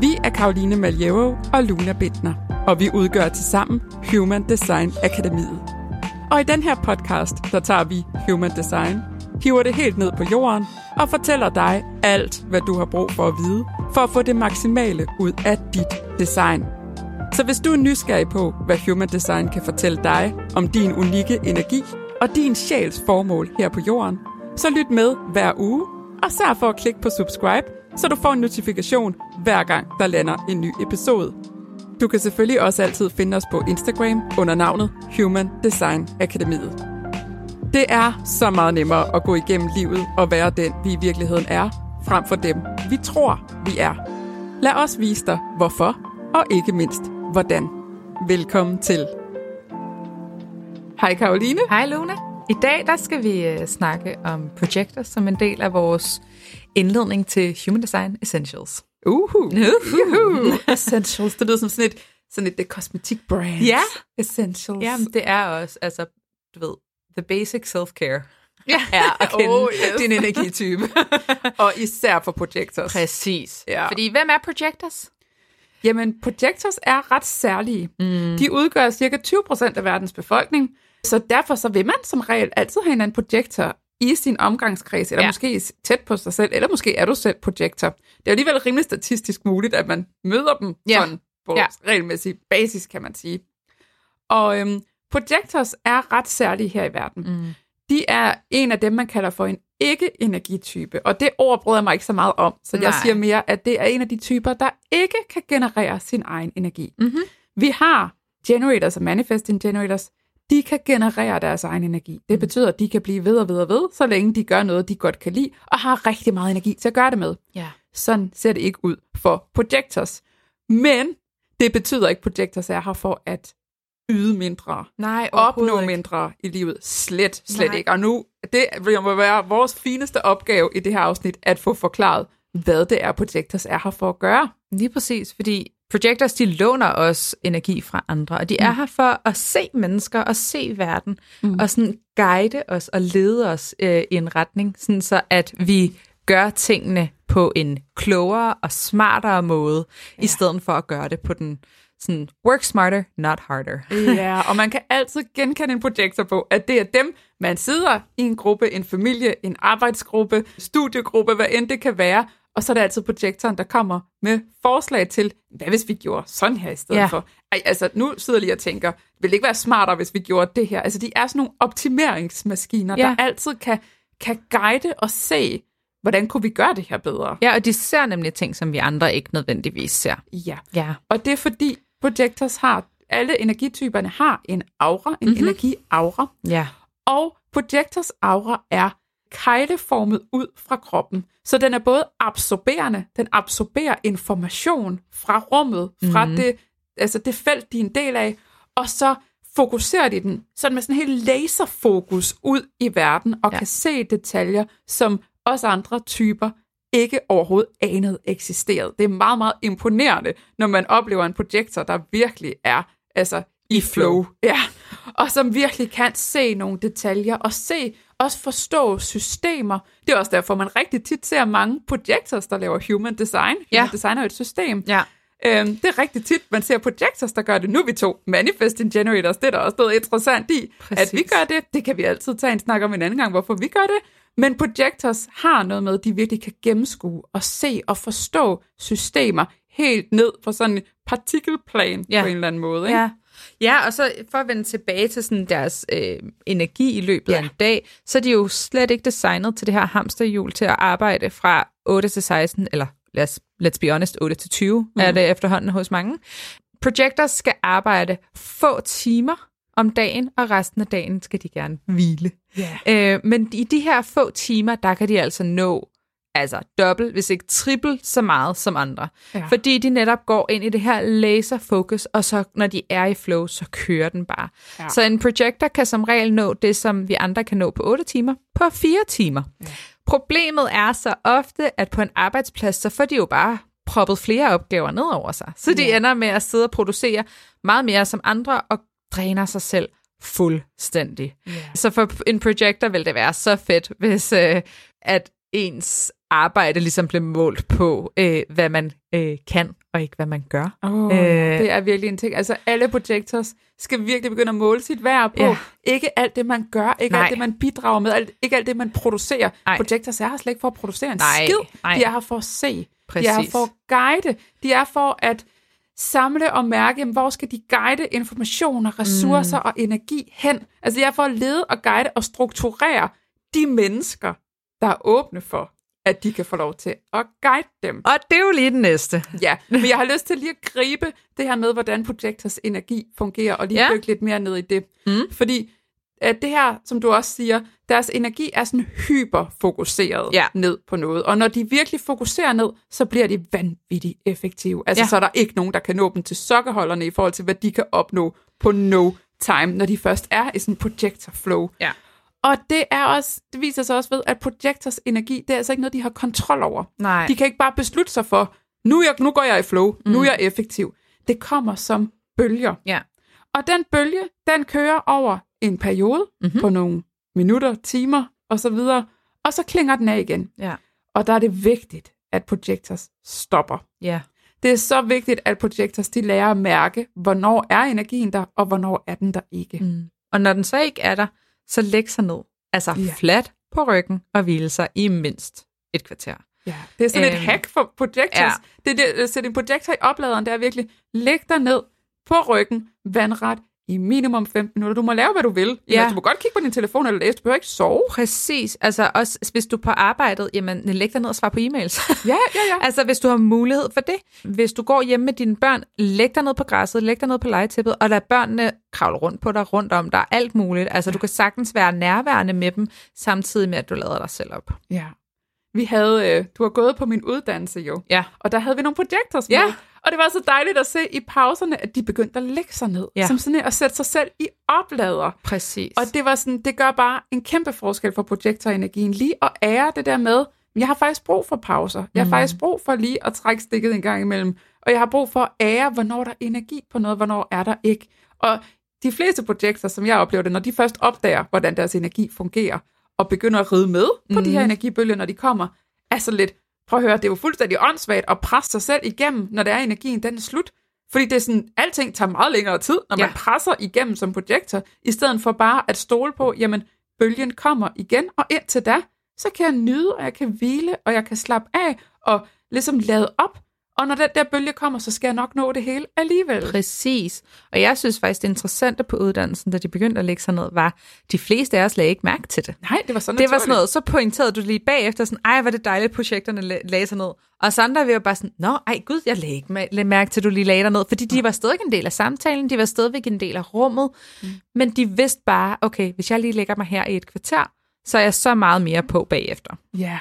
Vi er Karoline Maljevo og Luna Bittner, og vi udgør til sammen Human Design Akademiet. Og i den her podcast, der tager vi Human Design, hiver det helt ned på jorden og fortæller dig alt, hvad du har brug for at vide, for at få det maksimale ud af dit design. Så hvis du er nysgerrig på, hvad Human Design kan fortælle dig om din unikke energi og din sjæls formål her på jorden, så lyt med hver uge, og sørg for at klikke på subscribe, så du får en notifikation hver gang, der lander en ny episode. Du kan selvfølgelig også altid finde os på Instagram under navnet Human Design Akademiet. Det er så meget nemmere at gå igennem livet og være den, vi i virkeligheden er, frem for dem, vi tror, vi er. Lad os vise dig, hvorfor, og ikke mindst, hvordan. Velkommen til. Hej Karoline. Hej Luna. I dag der skal vi øh, snakke om projekter som en del af vores indledning til Human Design Essentials. Uhu. Uhu. Essentials. Det lyder som sådan et, sådan et, et kosmetik brand. Ja. Essentials. Jamen, det er også, altså, du ved, the basic self-care ja. er at kende Oh, oh, yes. yes. din energitype. og især for projectors. Præcis. Ja. Fordi hvem er projectors? Jamen, projectors er ret særlige. Mm. De udgør cirka 20% af verdens befolkning, så derfor så vil man som regel altid have en anden projektor i sin omgangskreds, eller ja. Måske tæt på sig selv, eller måske er du selv projektor. Det er alligevel rimelig statistisk muligt, at man møder dem Ja. sådan på Ja. regelmæssig basis, kan man sige. Og øhm, projectors er ret særlige her i verden. Mm. De er en af dem, man kalder for en ikke-energitype, og det ord bryder jeg mig ikke så meget om, så jeg Nej. siger mere, at det er en af de typer, der ikke kan generere sin egen energi. Mm-hmm. Vi har generators og manifesting generators, de kan generere deres egen energi. Det betyder, at de kan blive ved og ved og ved, så længe de gør noget, de godt kan lide, og har rigtig meget energi til at gøre det med. Ja. Sådan ser det ikke ud for projectors. Men det betyder ikke, at projectors er her for at yde mindre, Nej, opnå ikke. mindre i livet. Slet, slet Nej. ikke. Og nu, det må være vores fineste opgave i det her afsnit, at få forklaret, hvad det er, projectors er her for at gøre. Lige præcis, fordi projectors, de låner os energi fra andre, og de er her for at se mennesker og se verden, mm. og sådan guide os og lede os øh, i en retning, sådan så at vi gør tingene på en klogere og smartere måde, ja. i stedet for at gøre det på den sådan, work smarter, not harder. Ja, og man kan altid genkende en projektor på, at det er dem, man sidder i en gruppe, en familie, en arbejdsgruppe, studiegruppe, hvad end det kan være, og så er det altid projektoren, der kommer med forslag til, hvad hvis vi gjorde sådan her i stedet Ja. for? Ej, altså nu sidder jeg lige og tænker, vil det ikke være smartere, hvis vi gjorde det her? Altså de er sådan nogle optimeringsmaskiner, Ja. der altid kan, kan guide og se, hvordan kunne vi gøre det her bedre? Ja, og de ser nemlig ting, som vi andre ikke nødvendigvis ser. Ja. Ja. Og det er fordi projectors har, alle energityperne har en aura, en mm-hmm. energiaura, Ja. Og projectors aura er kejleformet ud fra kroppen. Så den er både absorberende, den absorberer information fra rummet, fra mm. det, altså det felt, de er en del af, og så fokuserer de den sådan med sådan en helt laserfokus ud i verden, og ja. kan se detaljer, som os andre typer ikke overhovedet anede eksisterede. Det er meget, meget imponerende, når man oplever en projektor, der virkelig er altså i flow. Ja. Og som virkelig kan se nogle detaljer og se, også forstå systemer. Det er også derfor, man rigtig tit ser mange projectors, der laver human design. Ja. Human design er jo et system. Ja. Øhm, det er rigtig tit, man ser projectors, der gør det. Nu er vi to manifesting generators. Det er der også noget interessant i, Præcis. at vi gør det. Det kan vi altid tage en snak om en anden gang, hvorfor vi gør det. Men projectors har noget med, at de virkelig kan gennemskue og se og forstå systemer helt ned på sådan en partikelplan Ja. på en eller anden måde. Ikke? Ja. Ja, og så for at vende tilbage til sådan deres øh, energi i løbet ja. af en dag, så er de jo slet ikke designet til det her hamsterhjul til at arbejde fra 8 til 16, eller os, let's be honest, 8 til 20 mm. er det efterhånden hos mange. Projectors skal arbejde få timer om dagen, og resten af dagen skal de gerne hvile. Yeah. Øh, men i de her få timer, der kan de altså nå altså dobbelt, hvis ikke trippelt så meget som andre. Ja. Fordi de netop går ind i det her laserfokus, og så når de er i flow, så kører den bare. Ja. Så en projector kan som regel nå det, som vi andre kan nå på 8 timer, på 4 timer. Ja. Problemet er så ofte, at på en arbejdsplads, så får de jo bare proppet flere opgaver ned over sig. Så de Ja. ender med at sidde og producere meget mere som andre, og dræner sig selv fuldstændig. Yeah. Så for en projector vil det være så fedt, hvis øh, at ens arbejde ligesom blev målt på, øh, hvad man øh, kan og ikke hvad man gør. Oh, øh, det er virkelig en ting. Altså alle projectors skal virkelig begynde at måle sit værd på. Ja. Ikke alt det, man gør, ikke Nej. alt det, man bidrager med, alt, ikke alt det, man producerer. Nej. Projectors er her slet ikke for at producere en Nej. skid. Nej. De er her for at se. Præcis. De er her for at guide. De er for at samle og mærke, hvor skal de guide informationer, ressourcer mm. og energi hen. Altså det er for at lede og guide og strukturere de mennesker, der er åbne for, at de kan få lov til at guide dem. Og det er jo lige den næste. Ja, men jeg har lyst til lige at gribe det her med, hvordan projektors energi fungerer, og lige ja. dykke lidt mere ned i det. Mm. Fordi at det her, som du også siger, deres energi er sådan hyperfokuseret ja. ned på noget. Og når de virkelig fokuserer ned, så bliver de vanvittigt effektive. Altså, ja. så er der ikke nogen, der kan nå dem til sokkeholderne i forhold til, hvad de kan opnå på no time, når de først er i sådan en projector flow. Ja. Og det er også, det viser sig også ved, at projectors energi, det er altså ikke noget, de har kontrol over. Nej. De kan ikke bare beslutte sig for, nu, jeg, nu går jeg i flow, mm. nu er jeg effektiv. Det kommer som bølger. Ja. Og den bølge, den kører over en periode mm-hmm. på nogle minutter, timer og så videre, og så klinger den af igen. Ja. Og der er det vigtigt, at projectors stopper. Ja. Det er så vigtigt, at projectors de lærer at mærke, hvornår er energien der, og hvornår er den der ikke. Mm. Og når den så ikke er der, så læg sig ned, altså ja. fladt på ryggen og hvile sig i mindst et kvarter. Ja, det er sådan æm, et øhm, hack for projectors. Ja. Det det, at sætte en projector i opladeren, det er virkelig, læg dig ned på ryggen, vandret, i minimum 15 minutter. Du må lave, hvad du vil. Ja. Du må godt kigge på din telefon eller læse. Du behøver ikke sove. Præcis. Altså også, hvis du er på arbejdet, jamen læg dig ned og svar på e-mails. Ja, ja, ja. altså hvis du har mulighed for det. Hvis du går hjemme med dine børn, læg dig ned på græsset, læg dig ned på legetæppet, og lad børnene kravle rundt på dig, rundt om dig, alt muligt. Altså du kan sagtens være nærværende med dem, samtidig med, at du lader dig selv op. Ja. Vi havde, øh, du har gået på min uddannelse jo, ja. og der havde vi nogle projectors med. Ja. Og det var så dejligt at se i pauserne, at de begyndte at lægge sig ned. Ja. Som sådan at sætte sig selv i oplader. Præcis. Og det var sådan, det gør bare en kæmpe forskel for projektorenergien. Lige at ære det der med, jeg har faktisk brug for pauser. Jeg har mm. faktisk brug for lige at trække stikket en gang imellem. Og jeg har brug for at ære, hvornår der er energi på noget, hvornår er der ikke. Og de fleste projekter, som jeg oplever det, når de først opdager, hvordan deres energi fungerer, og begynder at ride med på mm. de her mhm. energibølger, når de kommer, er så lidt, prøv at høre, det er jo fuldstændig åndssvagt at presse sig selv igennem, når der er energien, den er slut. Fordi det er sådan, alting tager meget længere tid, når ja. man presser igennem som projektor, i stedet for bare at stole på, jamen, bølgen kommer igen, og indtil da, så kan jeg nyde, og jeg kan hvile, og jeg kan slappe af, og ligesom lade op og når den der bølge kommer, så skal jeg nok nå det hele alligevel. Præcis. Og jeg synes faktisk, det interessante på uddannelsen, da de begyndte at lægge sig ned, var, de fleste af os lagde ikke mærke til det. Nej, det var sådan Det var sådan noget, så pointerede du lige bagefter, sådan, ej, var det dejligt, projekterne lagde sig ned. Og så andre vi var bare sådan, nå, ej gud, jeg lagde ikke mærke til, at du lige lagde dig ned. Fordi de var stadig en del af samtalen, de var stadigvæk en del af rummet. Mm. Men de vidste bare, okay, hvis jeg lige lægger mig her i et kvarter, så er jeg så meget mere på bagefter. Ja,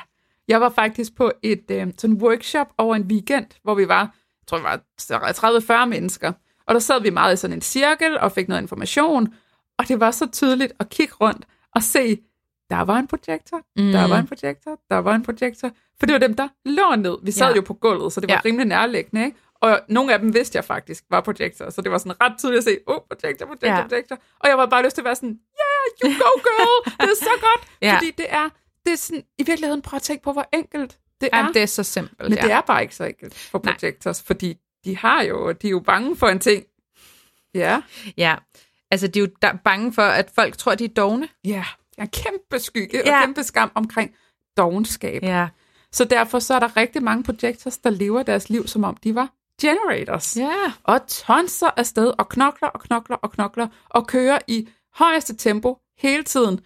jeg var faktisk på et øh, sådan workshop over en weekend, hvor vi var, jeg tror, vi var 30-40 mennesker. Og der sad vi meget i sådan en cirkel og fik noget information. Og det var så tydeligt at kigge rundt og se, der var en projektor, mm. der var en projektor, der var en projektor. For det var dem, der lå ned. Vi sad ja. jo på gulvet, så det var ja. rimelig nærliggende, ikke? Og nogle af dem vidste jeg faktisk var projektor, så det var sådan ret tydeligt at se, oh, projektor, projektor, ja. projektor. Og jeg var bare lyst til at være sådan, yeah, you go girl, det er så godt. ja. Fordi det er det er sådan, i virkeligheden, prøv at tænke på, hvor enkelt det er. Jamen, det er så simpelt, Men ja. det er bare ikke så enkelt for projectors, Nej. fordi de har jo, de er jo bange for en ting. Ja. Ja, altså de er jo der, bange for, at folk tror, de er dogne. Ja, der er kæmpe skygge ja. og kæmpe skam omkring dogenskab. Ja. Så derfor så er der rigtig mange projectors, der lever deres liv, som om de var generators. Ja. Og tonser afsted og knokler og knokler og knokler og kører i højeste tempo hele tiden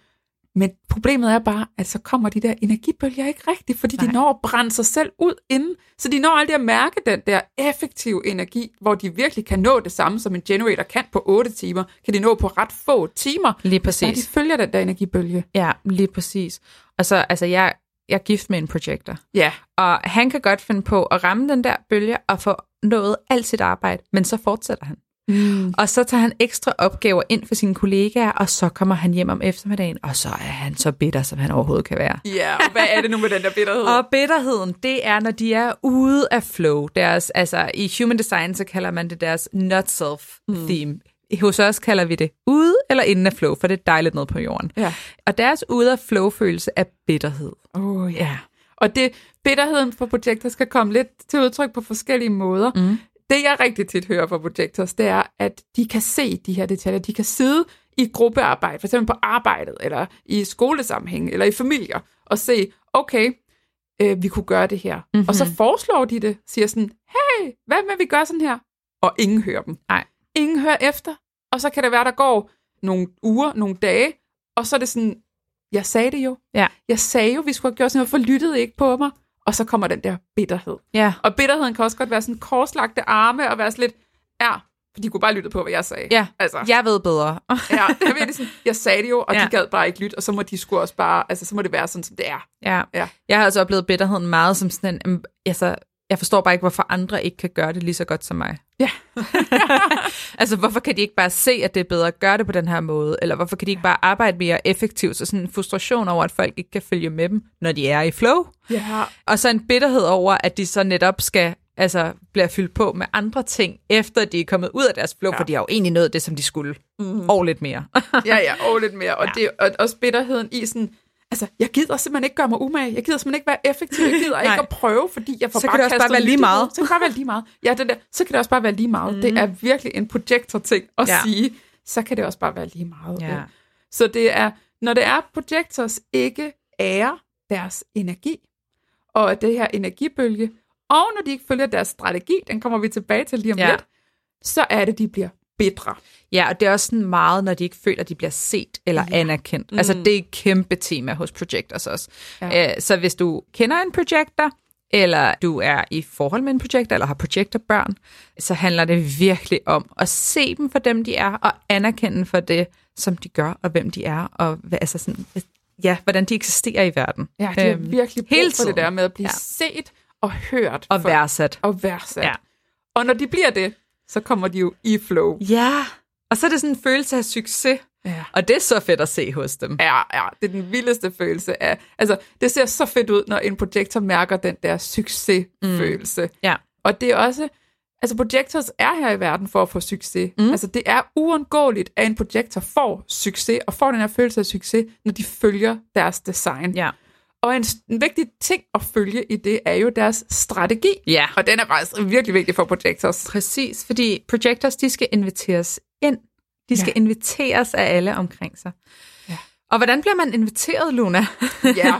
men problemet er bare, at så kommer de der energibølger ikke rigtigt, fordi Nej. de når at brænde sig selv ud inden. Så de når aldrig at mærke den der effektive energi, hvor de virkelig kan nå det samme, som en generator kan på 8 timer, kan de nå på ret få timer. Lige præcis. Så de følger den der energibølge. Ja, lige præcis. Og så, altså jeg, jeg er gift med en projektor. Ja. Og han kan godt finde på at ramme den der bølge og få nået alt sit arbejde, men så fortsætter han. Mm. Og så tager han ekstra opgaver ind for sine kollegaer, og så kommer han hjem om eftermiddagen, og så er han så bitter, som han overhovedet kan være. Ja, og hvad er det nu med den der bitterhed? og bitterheden, det er, når de er ude af flow. Deres, altså, I human design, så kalder man det deres not self theme. Mm. Hos os kalder vi det ude eller inden af flow, for det er dejligt noget på jorden. Ja. Og deres ude af flow-følelse er bitterhed. Oh, ja. ja. Og det, bitterheden for projekter skal komme lidt til udtryk på forskellige måder. Mm. Det jeg rigtig tit hører fra projectors, det er, at de kan se de her detaljer. De kan sidde i gruppearbejde, for eksempel på arbejdet, eller i skolesammenhæng, eller i familier, og se, okay, øh, vi kunne gøre det her. Mhm. Mm-hmm. Og så foreslår de det, siger sådan, hey, hvad med vi gør sådan her? Og ingen hører dem. Nej. Ingen hører efter. Og så kan det være, der går nogle uger, nogle dage, og så er det sådan, jeg sagde det jo. Ja. Jeg sagde jo, vi skulle have gjort sådan noget, hvorfor lyttede ikke på mig? Og så kommer den der bitterhed. Ja. Og bitterheden kan også godt være sådan korslagte arme, og være sådan lidt, ja, for de kunne bare lytte på, hvad jeg sagde. Ja. Altså, Jeg ved bedre. ja, jeg, ved sådan, jeg sagde det jo, og Ja. de gad bare ikke lytte, og så må de sgu også bare, altså så må det være sådan, som det er. Ja. Ja. Jeg har altså oplevet bitterheden meget som sådan en, øhm, altså, jeg forstår bare ikke, hvorfor andre ikke kan gøre det lige så godt som mig. Ja. altså, hvorfor kan de ikke bare se, at det er bedre at gøre det på den her måde? Eller hvorfor kan de ikke bare arbejde mere effektivt? Så sådan en frustration over, at folk ikke kan følge med dem, når de er i flow. Ja. Og så en bitterhed over, at de så netop skal altså bliver fyldt på med andre ting, efter de er kommet ud af deres flow, ja. for de har jo egentlig nået det, som de skulle. Mm. Og lidt mere. ja, ja, og lidt mere. Og, ja. det, og også bitterheden i sådan, altså, jeg gider simpelthen ikke gøre mig umage. Jeg gider simpelthen ikke være effektiv. Jeg gider ikke at prøve, fordi jeg får Så bare kan det også bare være lige meget. Så kan det bare være lige meget. Ja, den der, så kan det også bare være lige meget. Mm. Det er virkelig en projector-ting at Ja. sige. Så kan det også bare være lige meget. Ja. Så det er, når det er projectors ikke ærer deres energi, og det her energibølge, og når de ikke følger deres strategi, den kommer vi tilbage til lige om Ja. lidt, så er det, de bliver bitre. Ja, og det er også sådan meget, når de ikke føler, at de bliver set eller ja. anerkendt. Mm. Altså, det er et kæmpe tema hos projectors også. Ja. Ja. Så hvis du kender en projector, eller du er i forhold med en projector, eller har projectorbørn, så handler det virkelig om at se dem for dem, de er, og anerkende for det, som de gør, og hvem de er, og hvad, altså sådan, ja, hvordan de eksisterer i verden. Ja, det er Øhm, virkelig brug hele for det der med at blive ja. set og hørt. Og for, værdsat. og værdsat. Ja. Og når de bliver det, så kommer de jo i flow. Ja, og så er det sådan en følelse af succes, Ja. og det er så fedt at se hos dem. Ja, ja, det er den vildeste følelse af... Altså, det ser så fedt ud, når en projektor mærker den der succesfølelse. Mm. Ja. Og det er også... Altså, projectors er her i verden for at få succes. Mm. Altså, det er uundgåeligt, at en projektor får succes, og får den her følelse af succes, når de følger deres design. Ja. Og en, en vigtig ting at følge i det, er jo deres strategi. Ja. Og den er faktisk virkelig vigtig for projectors. Præcis, fordi projectors, de skal inviteres ind. De skal Ja. inviteres af alle omkring sig. Ja. Og hvordan bliver man inviteret, Luna? ja,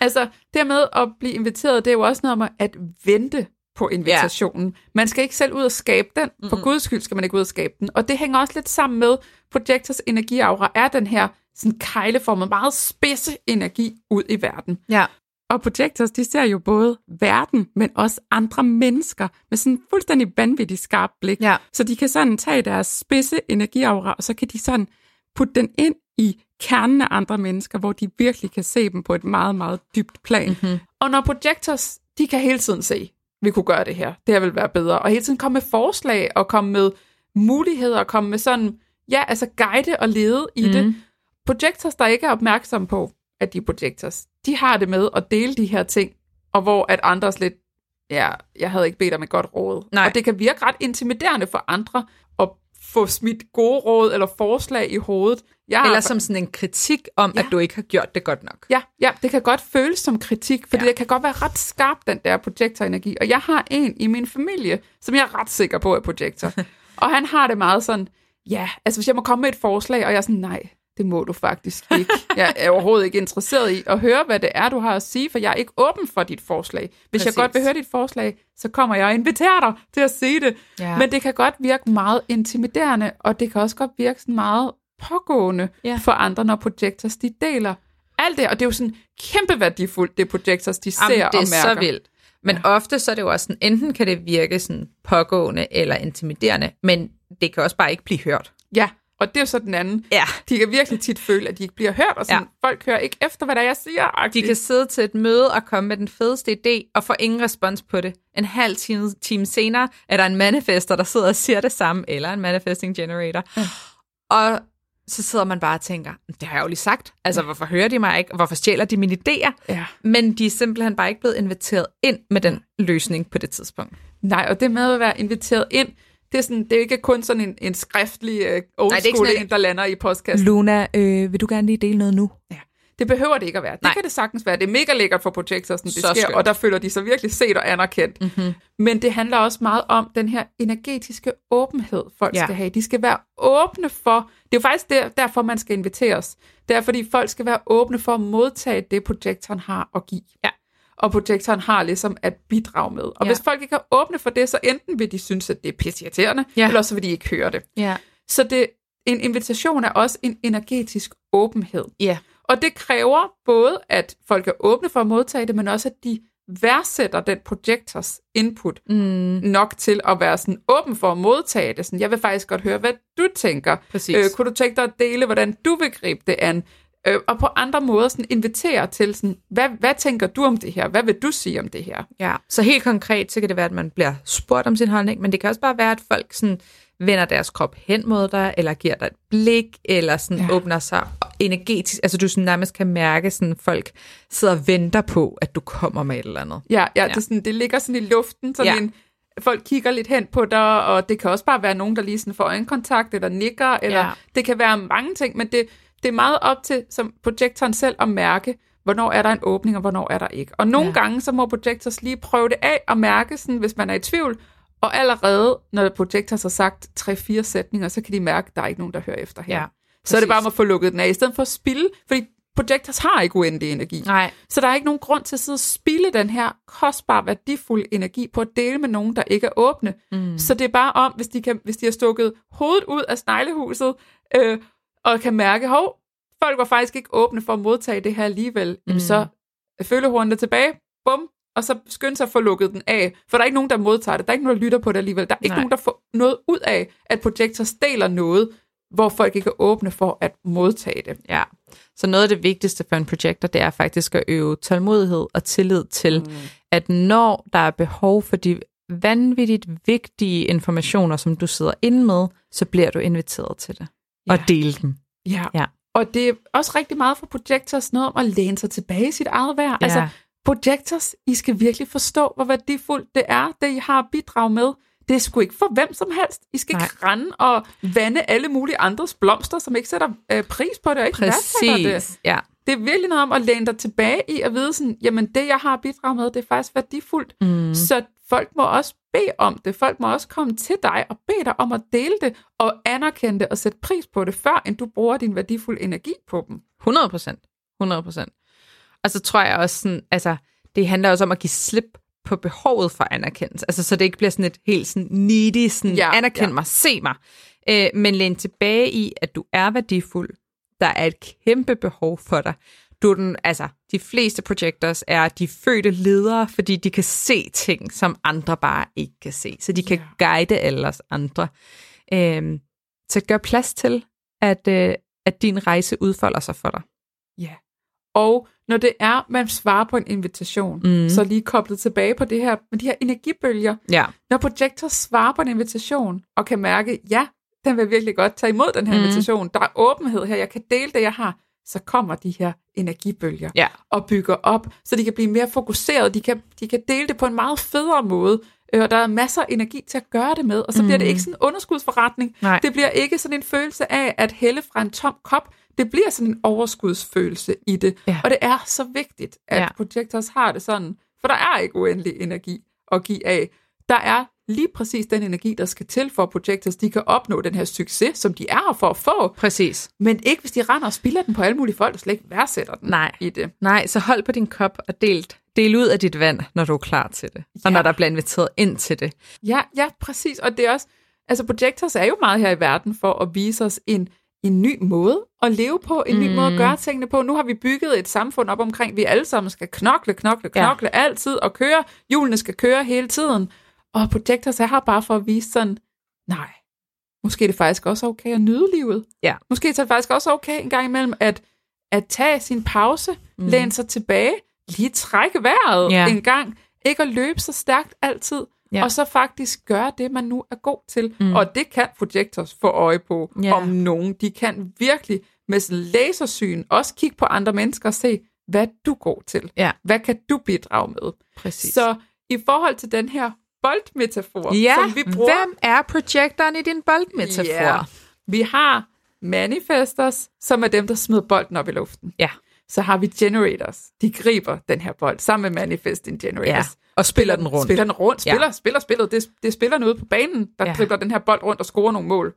altså det med at blive inviteret, det er jo også noget med at vente på invitationen. Ja. Man skal ikke selv ud og skabe den. For mm-hmm. guds skyld skal man ikke ud og skabe den. Og det hænger også lidt sammen med, projectors energiaura er den her sådan kejleformet, meget spidse energi ud i verden. Ja. Og projectors, de ser jo både verden, men også andre mennesker med sådan fuldstændig vanvittig skarp blik. Ja. Så de kan sådan tage deres spidse energiaura, og så kan de sådan putte den ind i kernen af andre mennesker, hvor de virkelig kan se dem på et meget, meget dybt plan. Mm-hmm. Og når projectors, de kan hele tiden se, vi kunne gøre det her, det her vil være bedre, og hele tiden komme med forslag, og komme med muligheder, og komme med sådan, ja, altså guide og lede i mm. det. Projectors, der ikke er opmærksomme på, at de er projectors, de har det med at dele de her ting, og hvor at andre lidt, ja, jeg havde ikke bedt om et godt råd. Nej. Og det kan virke ret intimiderende for andre at få smidt gode råd eller forslag i hovedet. Jeg har- Eller som sådan en kritik om, ja. At du ikke har gjort det godt nok. Ja, ja, det kan godt føles som kritik, fordi ja. det kan godt være ret skarp, den der projektorenergi. Og jeg har en i min familie, som jeg er ret sikker på er projektor. og han har det meget sådan, ja, altså hvis jeg må komme med et forslag, og jeg er sådan, nej, det må du faktisk ikke. Jeg er overhovedet ikke interesseret i at høre, hvad det er, du har at sige, for jeg er ikke åben for dit forslag. Hvis Præcis. jeg godt vil høre dit forslag, så kommer jeg og inviterer dig til at sige det. Ja. Men det kan godt virke meget intimiderende, og det kan også godt virke sådan meget pågående Ja. for andre, når projectors de deler alt det. Og det er jo sådan kæmpe værdifuldt, det projectors de ser Jamen, det er og mærker. så vildt. Men ja. ofte så er det jo også sådan, enten kan det virke sådan pågående eller intimiderende, men det kan også bare ikke blive hørt. Ja, og det er så den anden. Ja. De kan virkelig tit føle, at de ikke bliver hørt, og sådan, ja. folk hører ikke efter, hvad der er, jeg siger. De kan sidde til et møde og komme med den fedeste idé, og få ingen respons på det. En halv time, time senere er der en manifester, der sidder og siger det samme, eller en manifesting generator. Ja. Og så sidder man bare og tænker, det har jeg jo lige sagt. Altså, hvorfor hører de mig ikke? Hvorfor stjæler de mine idéer? Ja. Men de er simpelthen bare ikke blevet inviteret ind med den løsning på det tidspunkt. Nej, og det med at være inviteret ind, det er, sådan, det er ikke kun sådan en, en skriftlig uh, old Nej, school sådan en, der lander i postkassen. Luna, øh, vil du gerne lige dele noget nu? Ja. Det behøver det ikke at være. Det Nej. kan det sagtens være. Det er mega lækkert for projectors, når det Så sker, skønt. og der føler de sig virkelig set og anerkendt. Mm-hmm. Men det handler også meget om den her energetiske åbenhed, folk ja. skal have. De skal være åbne for, det er jo faktisk der, derfor, man skal inviteres. Det er, fordi folk skal være åbne for at modtage det, projektoren har at give. Ja. Og projektoren har ligesom at bidrage med. Og Ja. hvis folk ikke er åbne for det, så enten vil de synes, at det er pisseirriterende, ja. eller så vil de ikke høre det. Ja. Så det, en invitation er også en energetisk åbenhed. Ja. Og det kræver både, at folk er åbne for at modtage det, men også, at de værdsætter den projektors input Mm. nok til at være sådan åben for at modtage det. Sådan, jeg vil faktisk godt høre, hvad du tænker. Præcis. Øh, kunne du tænke dig at dele, hvordan du vil gribe det an? Øh, og på andre måder sådan invitere til, sådan, hvad, hvad tænker du om det her? Hvad vil du sige om det her? Ja, så helt konkret, så kan det være, at man bliver spurgt om sin holdning, men det kan også bare være, at folk sådan vender deres krop hen mod dig, eller giver dig et blik, eller sådan ja. Åbner sig energetisk. Altså du sådan nærmest kan mærke, sådan folk sidder og venter på, at du kommer med et eller andet. Ja, ja, Ja. Det, sådan, det ligger sådan i luften, sådan Ja. en, folk kigger lidt hen på dig, og det kan også bare være nogen, der lige sådan får øjenkontakt, eller nikker, eller ja. det kan være mange ting, men det, det er meget op til som projektoren selv at mærke, hvornår er der en åbning, og hvornår er der ikke. Og nogle Ja. gange, så må projektors lige prøve det af og mærke, sådan, hvis man er i tvivl, og allerede, når projektors har sagt 3-4 sætninger, så kan de mærke, at der er ikke nogen, der hører efter her. Ja, så er det præcis. bare om at få lukket den af, i stedet for at spilde, fordi projektors har ikke uendelig energi. Nej. Så der er ikke nogen grund til at sidde og spilde den her kostbar, værdifulde energi på at dele med nogen, der ikke er åbne. Mm. Så det er bare om, hvis de, kan, hvis de har stukket hovedet ud af sneglehuset, øh, og kan mærke, hov, folk var faktisk ikke åbne for at modtage det her alligevel, mm. så er følehornene tilbage, bum, og så skynd sig at få lukket den af. For der er ikke nogen, der modtager det. Der er ikke nogen, der lytter på det alligevel. Der er ikke Nej. Nogen, der får noget ud af, at projektors deler noget, hvor folk ikke er åbne for at modtage det. Ja. Så noget af det vigtigste for en projektor, det er faktisk at øve tålmodighed og tillid til, mm. at når der er behov for de vanvittigt vigtige informationer, som du sidder inde med, så bliver du inviteret til det. Og dele dem. Ja. Ja. Og det er også rigtig meget for projectors noget om at læne sig tilbage i sit eget værd. Ja. Altså, projectors, I skal virkelig forstå, hvor værdifuldt det er, det I har at bidrage med. Det er sgu ikke for hvem som helst. I skal Nej. ikke rende og vande alle mulige andres blomster, som ikke sætter øh, pris på det og ikke værdsætter det. Præcis. Ja. Det er virkelig noget om at læne dig tilbage i at vide sådan, jamen det, jeg har at bidrage med, det er faktisk værdifuldt. Mm. Så folk må også bede om det. Folk må også komme til dig og bede dig om at dele det og anerkende det og sætte pris på det, før end du bruger din værdifulde energi på dem. 100 procent. 100 procent. Og så tror jeg også sådan, altså, det handler også om at give slip på behovet for anerkendelse. Altså, så det ikke bliver sådan et helt sådan needy, sådan, Ja, anerkend ja. mig, se mig. Øh, men læn tilbage i, at du er værdifuld. Der er et kæmpe behov for dig. Du er den, altså, de fleste projectors er de fødte ledere, fordi de kan se ting, som andre bare ikke kan se. Så de kan Ja. guide alle os andre. Øh, så gør plads til, at, øh, at din rejse udfolder sig for dig. Ja. Og når det er, man svarer på en invitation, mm. så lige koblet tilbage på det her, med de her energibølger. Ja. Når projektor svarer på en invitation, og kan mærke, ja, den vil virkelig godt tage imod den her Mhm. mm. invitation, der er åbenhed her, jeg kan dele det, jeg har, så kommer de her energibølger Ja. og bygger op, så de kan blive mere fokuseret, de kan, de kan dele det på en meget federe måde, øh, og der er masser af energi til at gøre det med, og så mm. bliver det ikke sådan en underskudsforretning, Nej. det bliver ikke sådan en følelse af at hælde fra en tom kop, det bliver sådan en overskudsfølelse i det, Ja. og det er så vigtigt, at Ja. projectors har det sådan, for der er ikke uendelig energi at give af. Der er lige præcis den energi, der skal til for at projectors, de kan opnå den her succes, som de er her for at få, Præcis. men ikke hvis de render og spilder den på alle mulige folk, der slet ikke værdsætter den Nej. i det. Nej, så hold på din kop og del, del ud af dit vand, når du er klar til det. Og Ja. når der bliver inviteret ind til det. Ja, ja, præcis. Og det er også, altså projectors er jo meget her i verden for at vise os en, en ny måde at leve på, en mm. ny måde at gøre tingene på. Nu har vi bygget et samfund op omkring, vi alle sammen skal knokle, knokle, knokle ja. altid og køre. Hjulene skal køre hele tiden. Og projectors er her bare for at vise sådan, nej, måske er det faktisk også okay at nyde livet. Ja. Måske er det faktisk også okay en gang imellem at, at tage sin pause, mm. læne sig tilbage, lige trække vejret Ja. en gang, ikke at løbe så stærkt altid, Ja. og så faktisk gøre det, man nu er god til. Mm. Og det kan projectors få øje på, Ja. om nogen. De kan virkelig med lasersyn også kigge på andre mennesker og se, hvad er du god til? Ja. Hvad kan du bidrage med? Præcis. Så i forhold til den her boldmetafor, ja, som vi bruger... hvem er projektoren i din boldmetafor? Ja. Vi har manifestors, som er dem, der smider bolden op i luften. Ja. så har vi generators. De griber den her bold sammen med manifesting generators. Ja, og spiller den rundt. Spiller den rundt, Ja. spiller, spiller spillet. Det, det er spillerne ude på banen, der Ja. ja. dribler den her bold rundt og scorer nogle mål.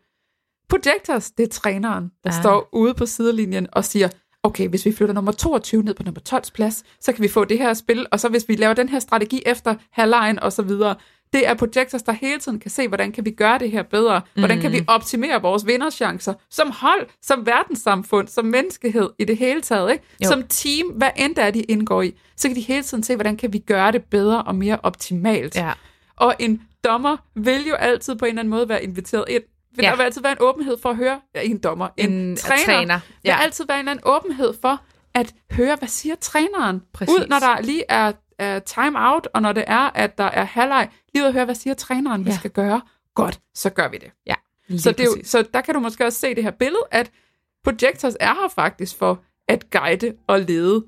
Projectors, det er træneren, der ah. står ude på sidelinjen og siger, okay, hvis vi flytter nummer 22 ned på nummer 12's plads, så kan vi få det her spil, og så hvis vi laver den her strategi efter halvlejen og så videre. Det er projectors, der hele tiden kan se, hvordan kan vi gøre det her bedre? Hvordan kan vi Mm. optimere vores vinderchancer som hold, som verdenssamfund, som menneskehed i det hele taget, ikke? Jo. Som team, hvad end det er, de indgår i, så kan de hele tiden se, hvordan kan vi gøre det bedre og mere optimalt. Ja. Og en dommer vil jo altid på en eller anden måde være inviteret ind. Vil Ja. der vil altid være en åbenhed for at høre, ja, en dommer, en, En træner. træner, Der ja. vil altid være en eller anden åbenhed for at høre, hvad siger træneren? Præcis. Ud, når der lige er, er time out, og når det er, at der er halvleg, lige at høre, hvad siger træneren, vi Ja. skal gøre. Godt, så gør vi det. Ja, Så, det er jo, så der kan du måske også se det her billede, at projectors er her faktisk for at guide og lede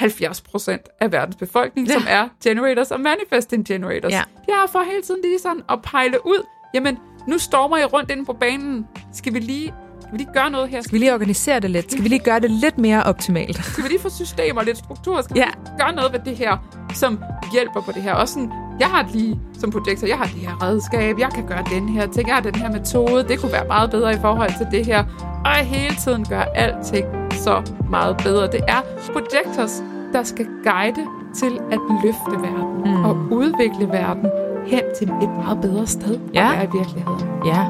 70% af verdens befolkning, Ja. som er generators og manifesting generators. Ja. De er for hele tiden lige sådan at pejle ud, jamen, nu stormer I rundt inde på banen. Skal vi lige, skal vi lige gøre noget her? Skal vi lige organisere det lidt? Skal vi lige gøre det lidt mere optimalt? Skal vi lige få systemer, lidt struktur? Skal Ja. vi gøre noget ved det her, som hjælper på det her? Også sådan, jeg har lige som projektor, jeg har det her redskab, jeg kan gøre den her ting, jeg har den her metode, det kunne være meget bedre i forhold til det her. Og hele tiden gør alting så meget bedre. Det er projectors, der skal guide til at løfte verden mm. og udvikle verden hen til et meget bedre sted Ja. at være i virkeligheden. Ja,